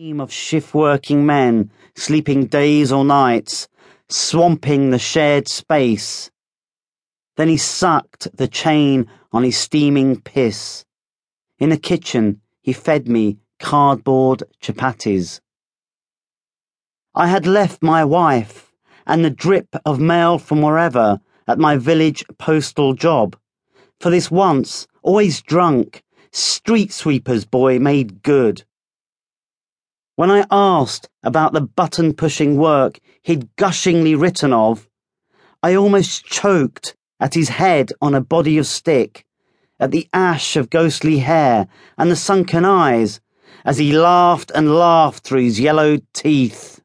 team of shift working men, sleeping days or nights, swamping the shared space. Then he sucked the chain on his steaming piss. In the kitchen, he fed me cardboard chapatis. I had left my wife and the drip of mail from wherever at my village postal job. For this once, always drunk, street sweeper's boy made good. When I asked about the button pushing work he'd gushingly written of, I almost choked at his head on a body of stick, at the ash of ghostly hair and the sunken eyes, as he laughed and laughed through his yellowed teeth.